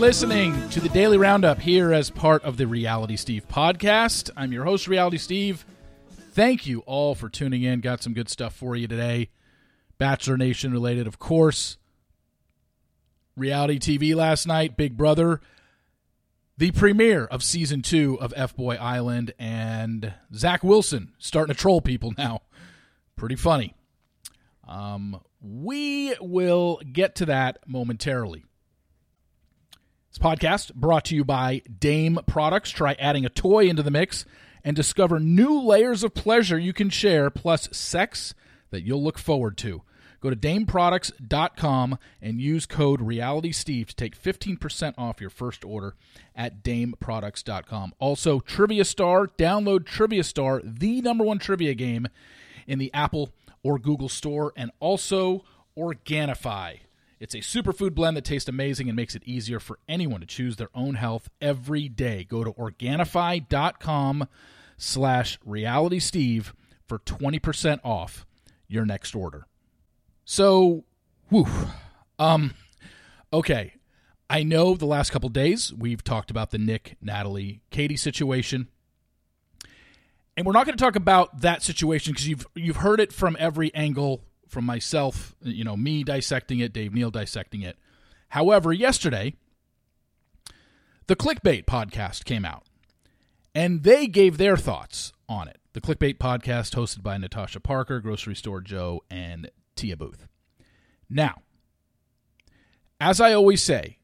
Listening to the Daily Roundup here as part of the Reality Steve podcast. I'm your host, Reality Steve. Thank you all for tuning in. Got some good stuff for you today. Bachelor Nation related, of course. Reality TV last night, Big Brother, the premiere of season two of F Boy Island, and Zach Wilson starting to troll people now. Pretty funny. Um, we will get to that momentarily. This podcast brought to you by Dame Products. Try adding a toy into the mix and discover new layers of pleasure you can share, plus sex that you'll look forward to. Go to dameproducts.com and use code RealitySteve to take 15% off your first order at dameproducts.com. Also, Trivia Star, download Trivia Star, the number one trivia game in the Apple or Google Store, and also Organifi. It's a superfood blend that tastes amazing and makes it easier for anyone to choose their own health every day. Go to Organifi.com slash RealitySteve for 20% off your next order. So, whew, um, okay. I know the last couple days we've talked about the Nick, Natalie, Katie situation. And we're not going to talk about that situation because you've you've heard it from every angle from myself, you know, me dissecting it, Dave Neal dissecting it. However, yesterday, the Clickbait podcast came out and they gave their thoughts on it. The Clickbait podcast, hosted by Natasha Parker, Grocery Store Joe, and Tia Booth. Now, as I always say,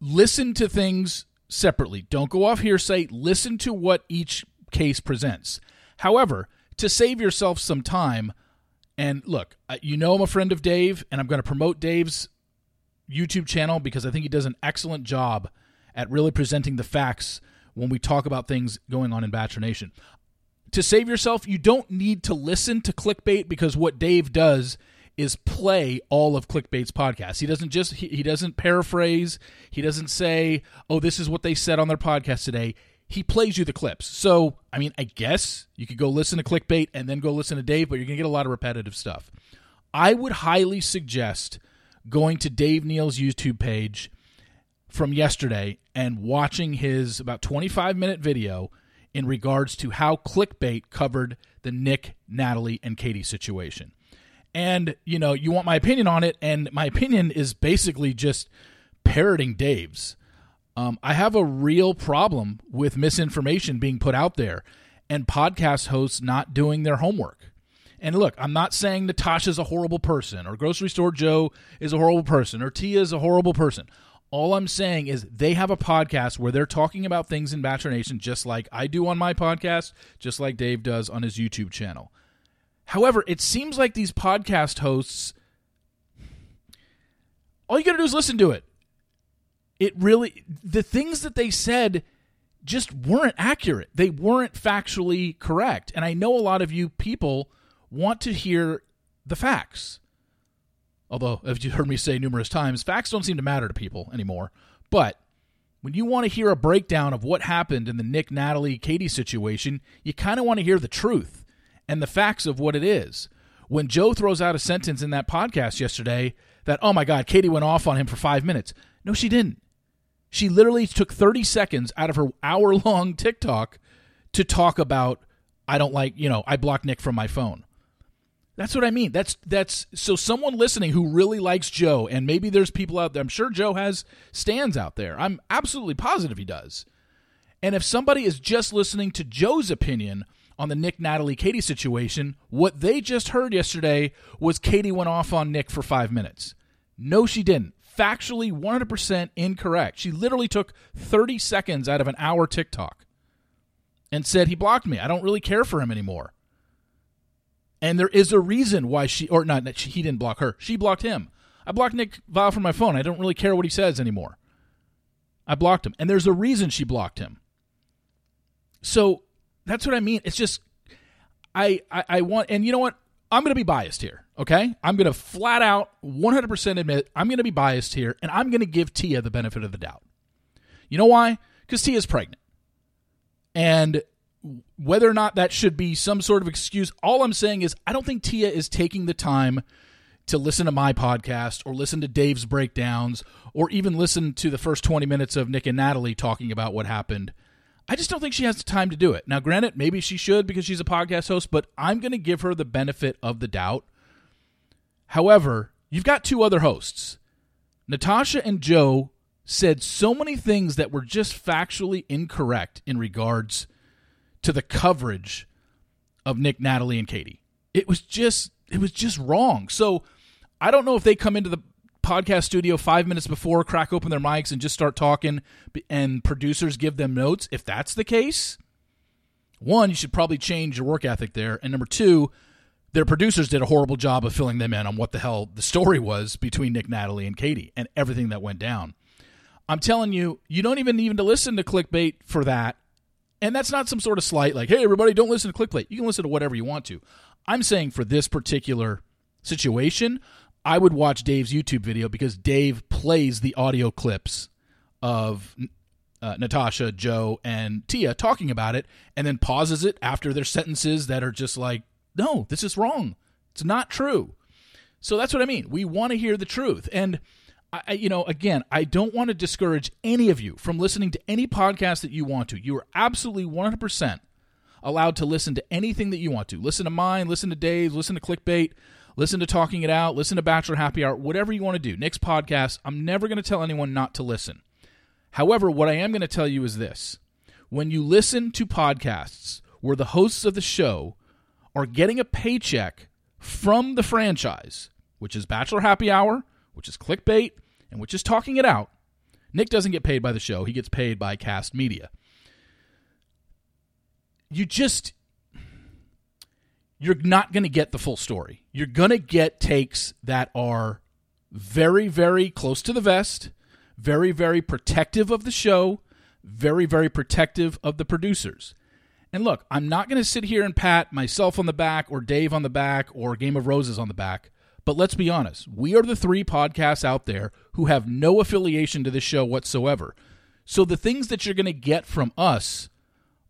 listen to things separately. Don't go off hearsay. Listen to what each case presents. However, to save yourself some time, and look, you know I'm a friend of Dave, and I'm going to promote Dave's YouTube channel because I think he does an excellent job at really presenting the facts when we talk about things going on in Bachelor Nation. To save yourself, you don't need to listen to clickbait because what Dave does is play all of clickbait's podcasts. He doesn't just he, he doesn't paraphrase, he doesn't say, "Oh, this is what they said on their podcast today." He plays you the clips. So, I mean, I guess you could go listen to clickbait and then go listen to Dave, but you're going to get a lot of repetitive stuff. I would highly suggest going to Dave Neal's YouTube page from yesterday and watching his about 25 minute video in regards to how clickbait covered the Nick, Natalie, and Katie situation. And, you know, you want my opinion on it, and my opinion is basically just parroting Dave's. Um, I have a real problem with misinformation being put out there and podcast hosts not doing their homework. And look, I'm not saying Natasha's a horrible person or Grocery Store Joe is a horrible person or Tia is a horrible person. All I'm saying is they have a podcast where they're talking about things in Bachelor Nation just like I do on my podcast, just like Dave does on his YouTube channel. However, it seems like these podcast hosts all you got to do is listen to it it really the things that they said just weren't accurate. They weren't factually correct. And I know a lot of you people want to hear the facts. Although, as you heard me say numerous times, facts don't seem to matter to people anymore. But when you want to hear a breakdown of what happened in the Nick, Natalie, Katie situation, you kind of want to hear the truth and the facts of what it is. When Joe throws out a sentence in that podcast yesterday that, oh my God, Katie went off on him for five minutes. No, she didn't. She literally took 30 seconds out of her hour long TikTok to talk about I don't like, you know, I blocked Nick from my phone. That's what I mean. That's that's so someone listening who really likes Joe and maybe there's people out there. I'm sure Joe has stands out there. I'm absolutely positive he does. And if somebody is just listening to Joe's opinion on the Nick Natalie Katie situation, what they just heard yesterday was Katie went off on Nick for 5 minutes. No she didn't factually 100% incorrect. She literally took 30 seconds out of an hour TikTok and said he blocked me. I don't really care for him anymore. And there is a reason why she, or not, that he didn't block her. She blocked him. I blocked Nick Viall from my phone. I don't really care what he says anymore. I blocked him. And there's a reason she blocked him. So that's what I mean. It's just, I, I, I want, and you know what? I'm going to be biased here, okay? I'm going to flat out 100% admit I'm going to be biased here, and I'm going to give Tia the benefit of the doubt. You know why? Because Tia's pregnant. And whether or not that should be some sort of excuse, all I'm saying is I don't think Tia is taking the time to listen to my podcast or listen to Dave's breakdowns or even listen to the first 20 minutes of Nick and Natalie talking about what happened. I just don't think she has the time to do it. Now, granted, maybe she should because she's a podcast host, but I'm going to give her the benefit of the doubt. However, you've got two other hosts. Natasha and Joe said so many things that were just factually incorrect in regards to the coverage of Nick, Natalie, and Katie. It was just it was just wrong. So I don't know if they come into the podcast studio five minutes before, crack open their mics, and just start talking, and producers give them notes. If that's the case, one, you should probably change your work ethic there. And number two, their producers did a horrible job of filling them in on what the hell the story was between Nick, Natalie, and Katie and everything that went down. I'm telling you, you don't even need to listen to clickbait for that. And that's not some sort of slight like, hey, everybody, don't listen to clickbait. You can listen to whatever you want to. I'm saying for this particular situation, I would watch Dave's YouTube video because Dave plays the audio clips of uh, Natasha, Joe, and Tia talking about it and then pauses it after their sentences that are just like, no, this is wrong. It's not true. So that's what I mean. We want to hear the truth. And, I, you know, again, I don't want to discourage any of you from listening to any podcast that you want to. You are absolutely 100% allowed to listen to anything that you want to. Listen to mine, listen to Dave's, listen to Clickbait, listen to Talking It Out, listen to Bachelor Happy Hour, whatever you want to do. Nick's podcast, I'm never going to tell anyone not to listen. However, what I am going to tell you is this when you listen to podcasts where the hosts of the show are getting a paycheck from the franchise, which is Bachelor Happy Hour, which is Clickbait, and which is Talking It Out, Nick doesn't get paid by the show, he gets paid by Kast Media you just you're not going to get the full story. You're going to get takes that are very very close to the vest, very very protective of the show, very very protective of the producers. And look, I'm not going to sit here and pat myself on the back or Dave on the back or Game of Roses on the back. But let's be honest, we are the three podcasts out there who have no affiliation to this show whatsoever. So the things that you're going to get from us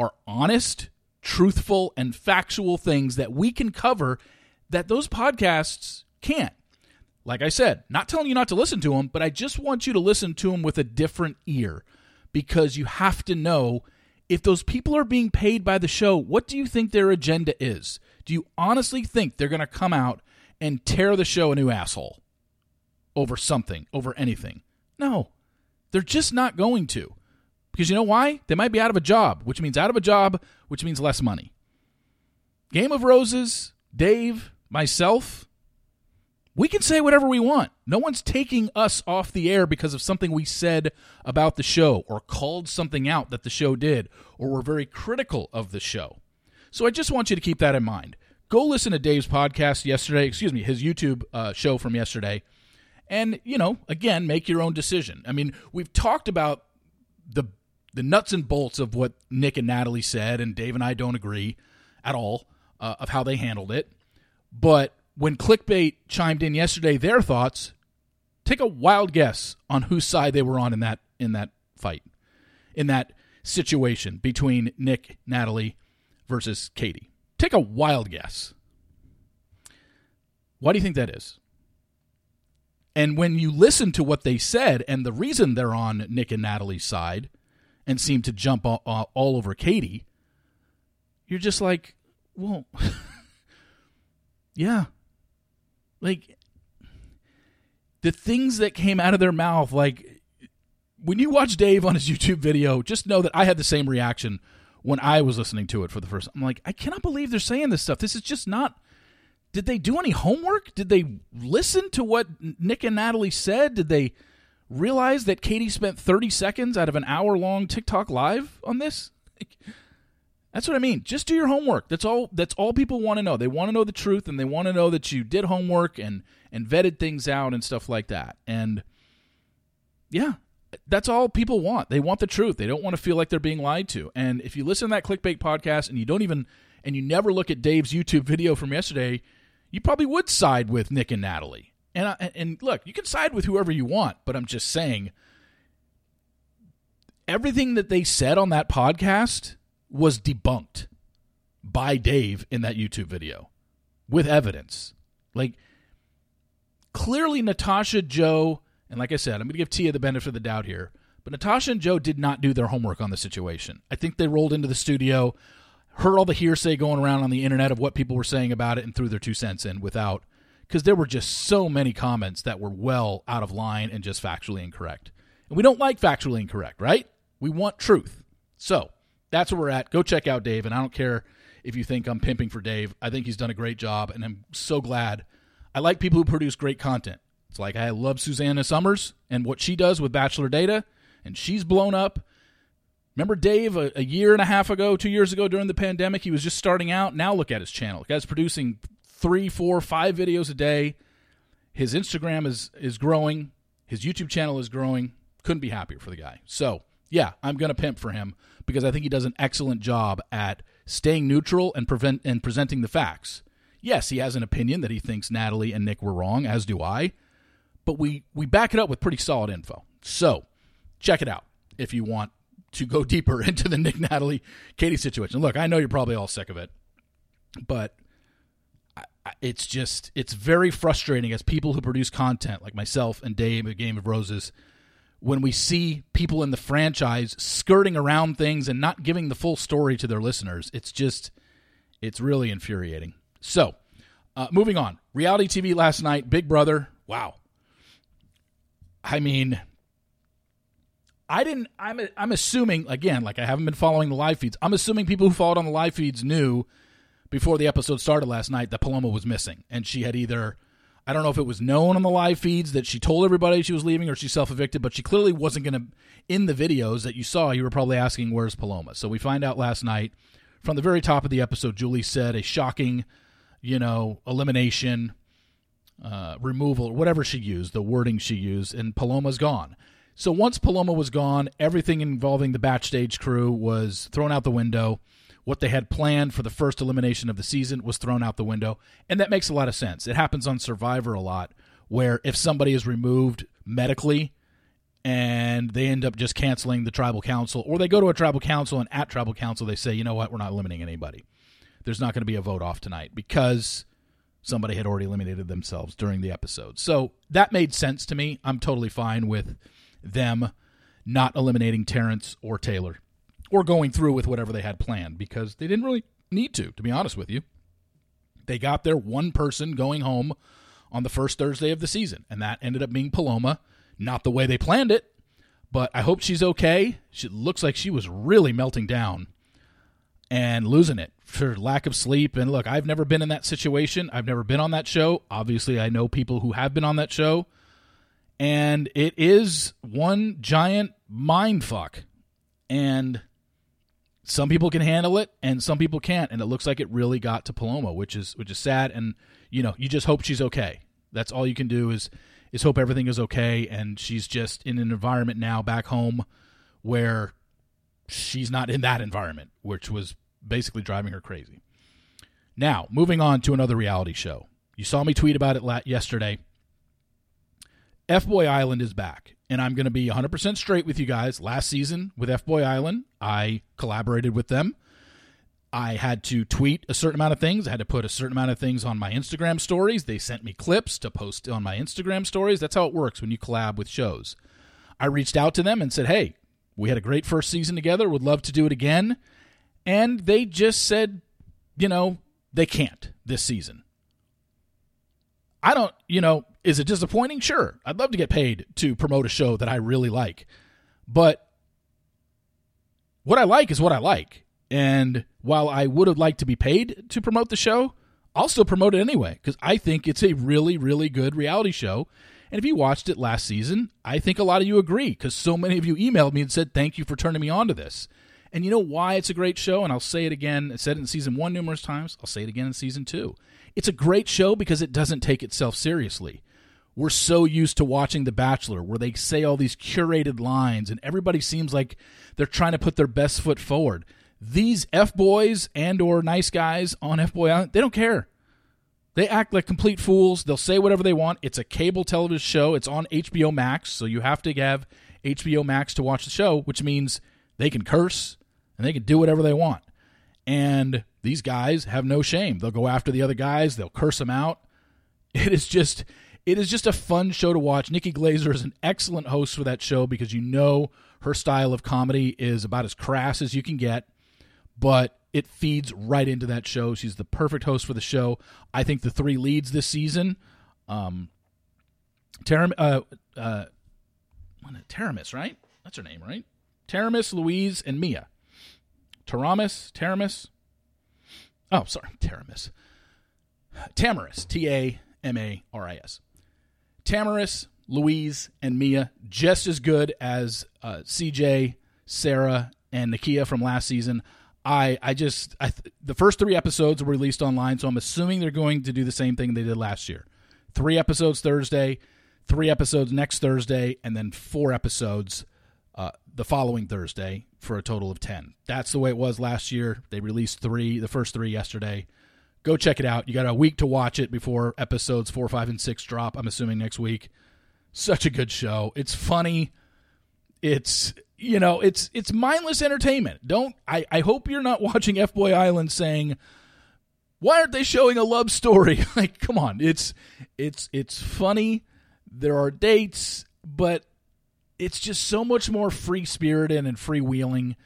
are honest, truthful, and factual things that we can cover that those podcasts can't. Like I said, not telling you not to listen to them, but I just want you to listen to them with a different ear because you have to know if those people are being paid by the show, what do you think their agenda is? Do you honestly think they're going to come out and tear the show a new asshole over something, over anything? No, they're just not going to. Because you know why? They might be out of a job, which means out of a job, which means less money. Game of Roses, Dave, myself, we can say whatever we want. No one's taking us off the air because of something we said about the show or called something out that the show did or were very critical of the show. So I just want you to keep that in mind. Go listen to Dave's podcast yesterday, excuse me, his YouTube uh, show from yesterday. And, you know, again, make your own decision. I mean, we've talked about the the nuts and bolts of what Nick and Natalie said, and Dave and I don't agree at all uh, of how they handled it. But when Clickbait chimed in yesterday, their thoughts, take a wild guess on whose side they were on in that in that fight, in that situation between Nick, Natalie versus Katie. Take a wild guess. Why do you think that is? And when you listen to what they said and the reason they're on Nick and Natalie's side, and seem to jump all, all over Katie, you're just like, well, yeah. Like, the things that came out of their mouth, like, when you watch Dave on his YouTube video, just know that I had the same reaction when I was listening to it for the first I'm like, I cannot believe they're saying this stuff. This is just not. Did they do any homework? Did they listen to what Nick and Natalie said? Did they realize that Katie spent 30 seconds out of an hour long TikTok live on this? That's what I mean. Just do your homework. That's all that's all people want to know. They want to know the truth and they want to know that you did homework and and vetted things out and stuff like that. And yeah, that's all people want. They want the truth. They don't want to feel like they're being lied to. And if you listen to that clickbait podcast and you don't even and you never look at Dave's YouTube video from yesterday, you probably would side with Nick and Natalie. And I, and look, you can side with whoever you want, but I'm just saying everything that they said on that podcast was debunked by Dave in that YouTube video with evidence. Like clearly Natasha, Joe, and like I said, I'm going to give Tia the benefit of the doubt here, but Natasha and Joe did not do their homework on the situation. I think they rolled into the studio, heard all the hearsay going around on the internet of what people were saying about it, and threw their two cents in without, because there were just so many comments that were well out of line and just factually incorrect. And we don't like factually incorrect, right? We want truth. So that's where we're at. Go check out Dave, and I don't care if you think I'm pimping for Dave. I think he's done a great job, and I'm so glad. I like people who produce great content. It's like I love Susanna Summers and what she does with Bachelor Data, and she's blown up. Remember Dave a, a, year and a half ago, two years ago during the pandemic? He was just starting out. Now look at his channel. The guy's producing three, four, five videos a day. His Instagram is is growing. His YouTube channel is growing. Couldn't be happier for the guy. So yeah, I'm gonna pimp for him because I think he does an excellent job at staying neutral and prevent and presenting the facts. Yes, he has an opinion that he thinks Natalie and Nick were wrong, as do I, but we we back it up with pretty solid info. So check it out if you want to go deeper into the Nick Natalie Katie situation. Look, I know you're probably all sick of it, but it's just it's very frustrating as people who produce content like myself and Dave at Game of Roses when we see people in the franchise skirting around things and not giving the full story to their listeners. It's just, it's really infuriating. So, uh, moving on. Reality TV last night, Big Brother. Wow. I mean, I didn't. I'm. I'm assuming again, like I haven't been following the live feeds. I'm assuming people who followed on the live feeds knew before the episode started last night that Paloma was missing, and she had either I don't know if it was known on the live feeds that she told everybody she was leaving or she self evicted, but she clearly wasn't going to. In the videos that you saw, you were probably asking, Where's Paloma? So we find out last night from the very top of the episode, Julie said a shocking, you know, elimination, uh, removal, whatever she used, the wording she used, and Paloma's gone. So once Paloma was gone, everything involving the backstage crew was thrown out the window what they had planned for the first elimination of the season was thrown out the window. And that makes a lot of sense. It happens on Survivor a lot, where if somebody is removed medically and they end up just canceling the tribal council, or they go to a tribal council and at tribal council they say, you know what, we're not eliminating anybody. There's not going to be a vote off tonight because somebody had already eliminated themselves during the episode. So that made sense to me. I'm totally fine with them not eliminating Terrance or Taylor or going through with whatever they had planned because they didn't really need to, to be honest with you. They got their one person going home on the first Thursday of the season, and that ended up being Paloma. Not the way they planned it, but I hope she's okay. She looks like she was really melting down and losing it for lack of sleep. And look, I've never been in that situation. I've never been on that show. Obviously, I know people who have been on that show. And it is one giant mind fuck. And some people can handle it and some people can't and it looks like it really got to paloma which is which is sad and you know you just hope she's okay. That's all you can do is is hope everything is okay and she's just in an environment now back home where she's not in that environment which was basically driving her crazy. Now moving on to another reality show. You saw me tweet about it yesterday. F boy island is back and I'm going to be 100% straight with you guys. Last season with F Boy Island, I collaborated with them. I had to tweet a certain amount of things. I had to put a certain amount of things on my Instagram stories. They sent me clips to post on my Instagram stories. That's how it works when you collab with shows. I reached out to them and said, hey, we had a great first season together. Would love to do it again. And they just said, you know, they can't this season. I don't, you know, is it disappointing? Sure. I'd love to get paid to promote a show that I really like. But what I like is what I like. And while I would have liked to be paid to promote the show, I'll still promote it anyway because I think it's a really, really good reality show. And if you watched it last season, I think a lot of you agree because so many of you emailed me and said, Thank you for turning me on to this. And you know why it's a great show? And I'll say it again. I said it in season one numerous times. I'll say it again in season two. It's a great show because it doesn't take itself seriously. We're so used to watching The Bachelor where they say all these curated lines and everybody seems like they're trying to put their best foot forward. These F boys and or nice guys on F Boy Island, they don't care. They act like complete fools. They'll say whatever they want. It's a cable television show. It's on HBO Max, so you have to have HBO Max to watch the show, which means they can curse and they can do whatever they want. And these guys have no shame. They'll go after the other guys, they'll curse them out. It is just it is just a fun show to watch. Nikki Glazer is an excellent host for that show because you know her style of comedy is about as crass as you can get, but it feeds right into that show. She's the perfect host for the show. I think the three leads this season, um, uh, uh, Taramis, right? That's her name, right? Taramis, Louise, and Mia. Taramis, Taramis. Oh, sorry, Taramis. Tamaris, T A M A R I S. Tamaris, Louise, and Mia, just as good as uh, CJ, Sarah, and Nakia from last season. I, I just I th- the first three episodes were released online, so I'm assuming they're going to do the same thing they did last year. Three episodes Thursday, three episodes next Thursday, and then four episodes uh, the following Thursday for a total of ten. That's the way it was last year. They released three, the first three yesterday. Go check it out. You got a week to watch it before episodes four, five, and six drop. I'm assuming next week. Such a good show. It's funny. It's you know, it's it's mindless entertainment. Don't I, I hope you're not watching F Boy Island saying, Why aren't they showing a love story? like, come on. It's it's it's funny. There are dates, but it's just so much more free spirited and freewheeling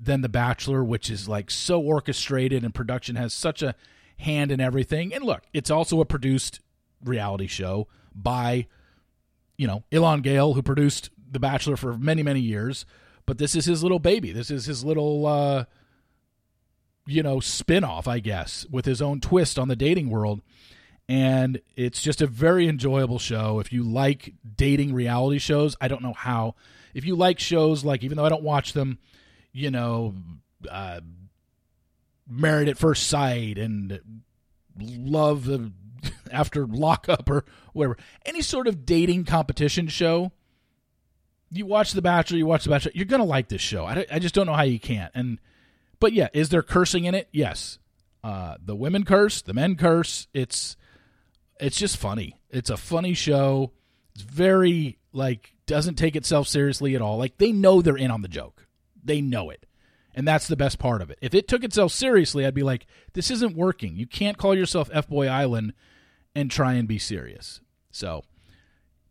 than The Bachelor, which is like so orchestrated and production has such a hand in everything. And look, it's also a produced reality show by, you know, Elan Gale, who produced The Bachelor for many, many years. But this is his little baby. This is his little, uh, you know, spin off, I guess, with his own twist on the dating world. And it's just a very enjoyable show. If you like dating reality shows, I don't know how. If you like shows like, even though I don't watch them, you know, uh, Married at First Sight and Love After Lockup or whatever, any sort of dating competition show, you watch The Bachelor, you watch The Bachelor, you're gonna like this show. I, I just don't know how you can't. And but yeah, is there cursing in it? Yes. Uh, the women curse, the men curse. It's it's just funny. It's a funny show. It's very like doesn't take itself seriously at all. Like they know they're in on the joke. They know it. And that's the best part of it. If it took itself seriously, I'd be like, this isn't working. You can't call yourself F Boy Island and try and be serious. So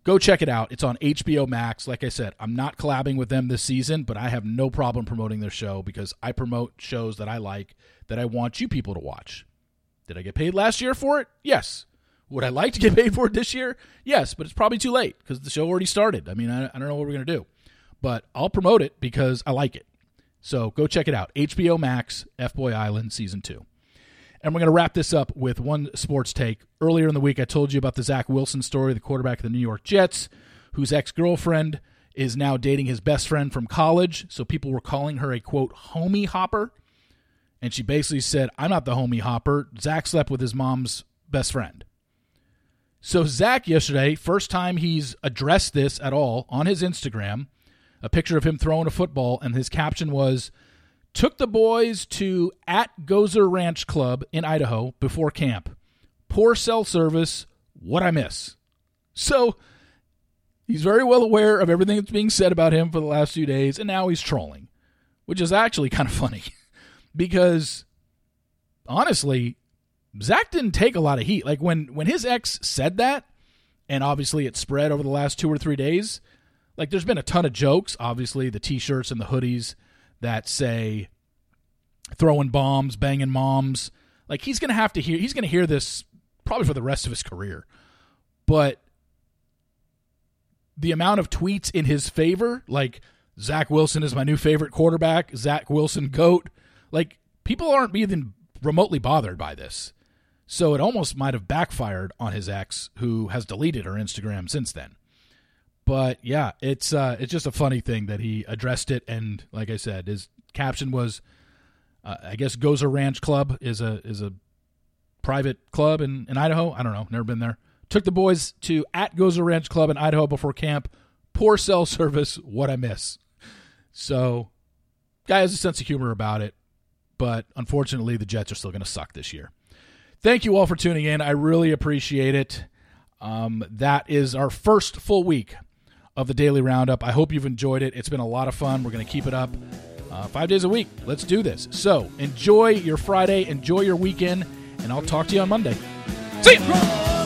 go check it out. It's on HBO Max. Like I said, I'm not collabing with them this season, but I have no problem promoting their show because I promote shows that I like that I want you people to watch. Did I get paid last year for it? Yes. Would I like to get paid for it this year? Yes, but it's probably too late because the show already started. I mean, I, I don't know what we're going to do, but I'll promote it because I like it. So go check it out. HBO Max, F Boy Island, Season 2. And we're going to wrap this up with one sports take. Earlier in the week, I told you about the Zach Wilson story, the quarterback of the New York Jets, whose ex girlfriend is now dating his best friend from college. So people were calling her a quote, homie hopper. And she basically said, I'm not the homie hopper. Zach slept with his mom's best friend. So Zach yesterday, first time he's addressed this at all on his Instagram, a picture of him throwing a football, and his caption was, Took the boys to at Gozzer Ranch Club in Idaho before camp. Poor cell service. What I miss. So he's very well aware of everything that's being said about him for the last few days, and now he's trolling, which is actually kind of funny because honestly, Zach didn't take a lot of heat. Like when when his ex said that, and obviously it spread over the last two or three days. Like there's been a ton of jokes, obviously the t-shirts and the hoodies that say throwing bombs, banging moms. Like he's going to have to hear he's going to hear this probably for the rest of his career. But the amount of tweets in his favor, like Zach Wilson is my new favorite quarterback, Zach Wilson goat, like people aren't even remotely bothered by this. So it almost might have backfired on his ex, who has deleted her Instagram since then. But yeah, it's uh, it's just a funny thing that he addressed it, and like I said, his caption was, uh, I guess Gozzer Ranch Club is a is a private club in, in Idaho. I don't know, never been there. Took the boys to at Gozzer Ranch Club in Idaho before camp. Poor cell service. What I miss. So, guy has a sense of humor about it, but unfortunately, the Jets are still going to suck this year. Thank you all for tuning in. I really appreciate it. Um, that is our first full week of the daily roundup. I hope you've enjoyed it. It's been a lot of fun. We're going to keep it up uh, five days a week. Let's do this. So enjoy your Friday, enjoy your weekend, and I'll talk to you on Monday. See you.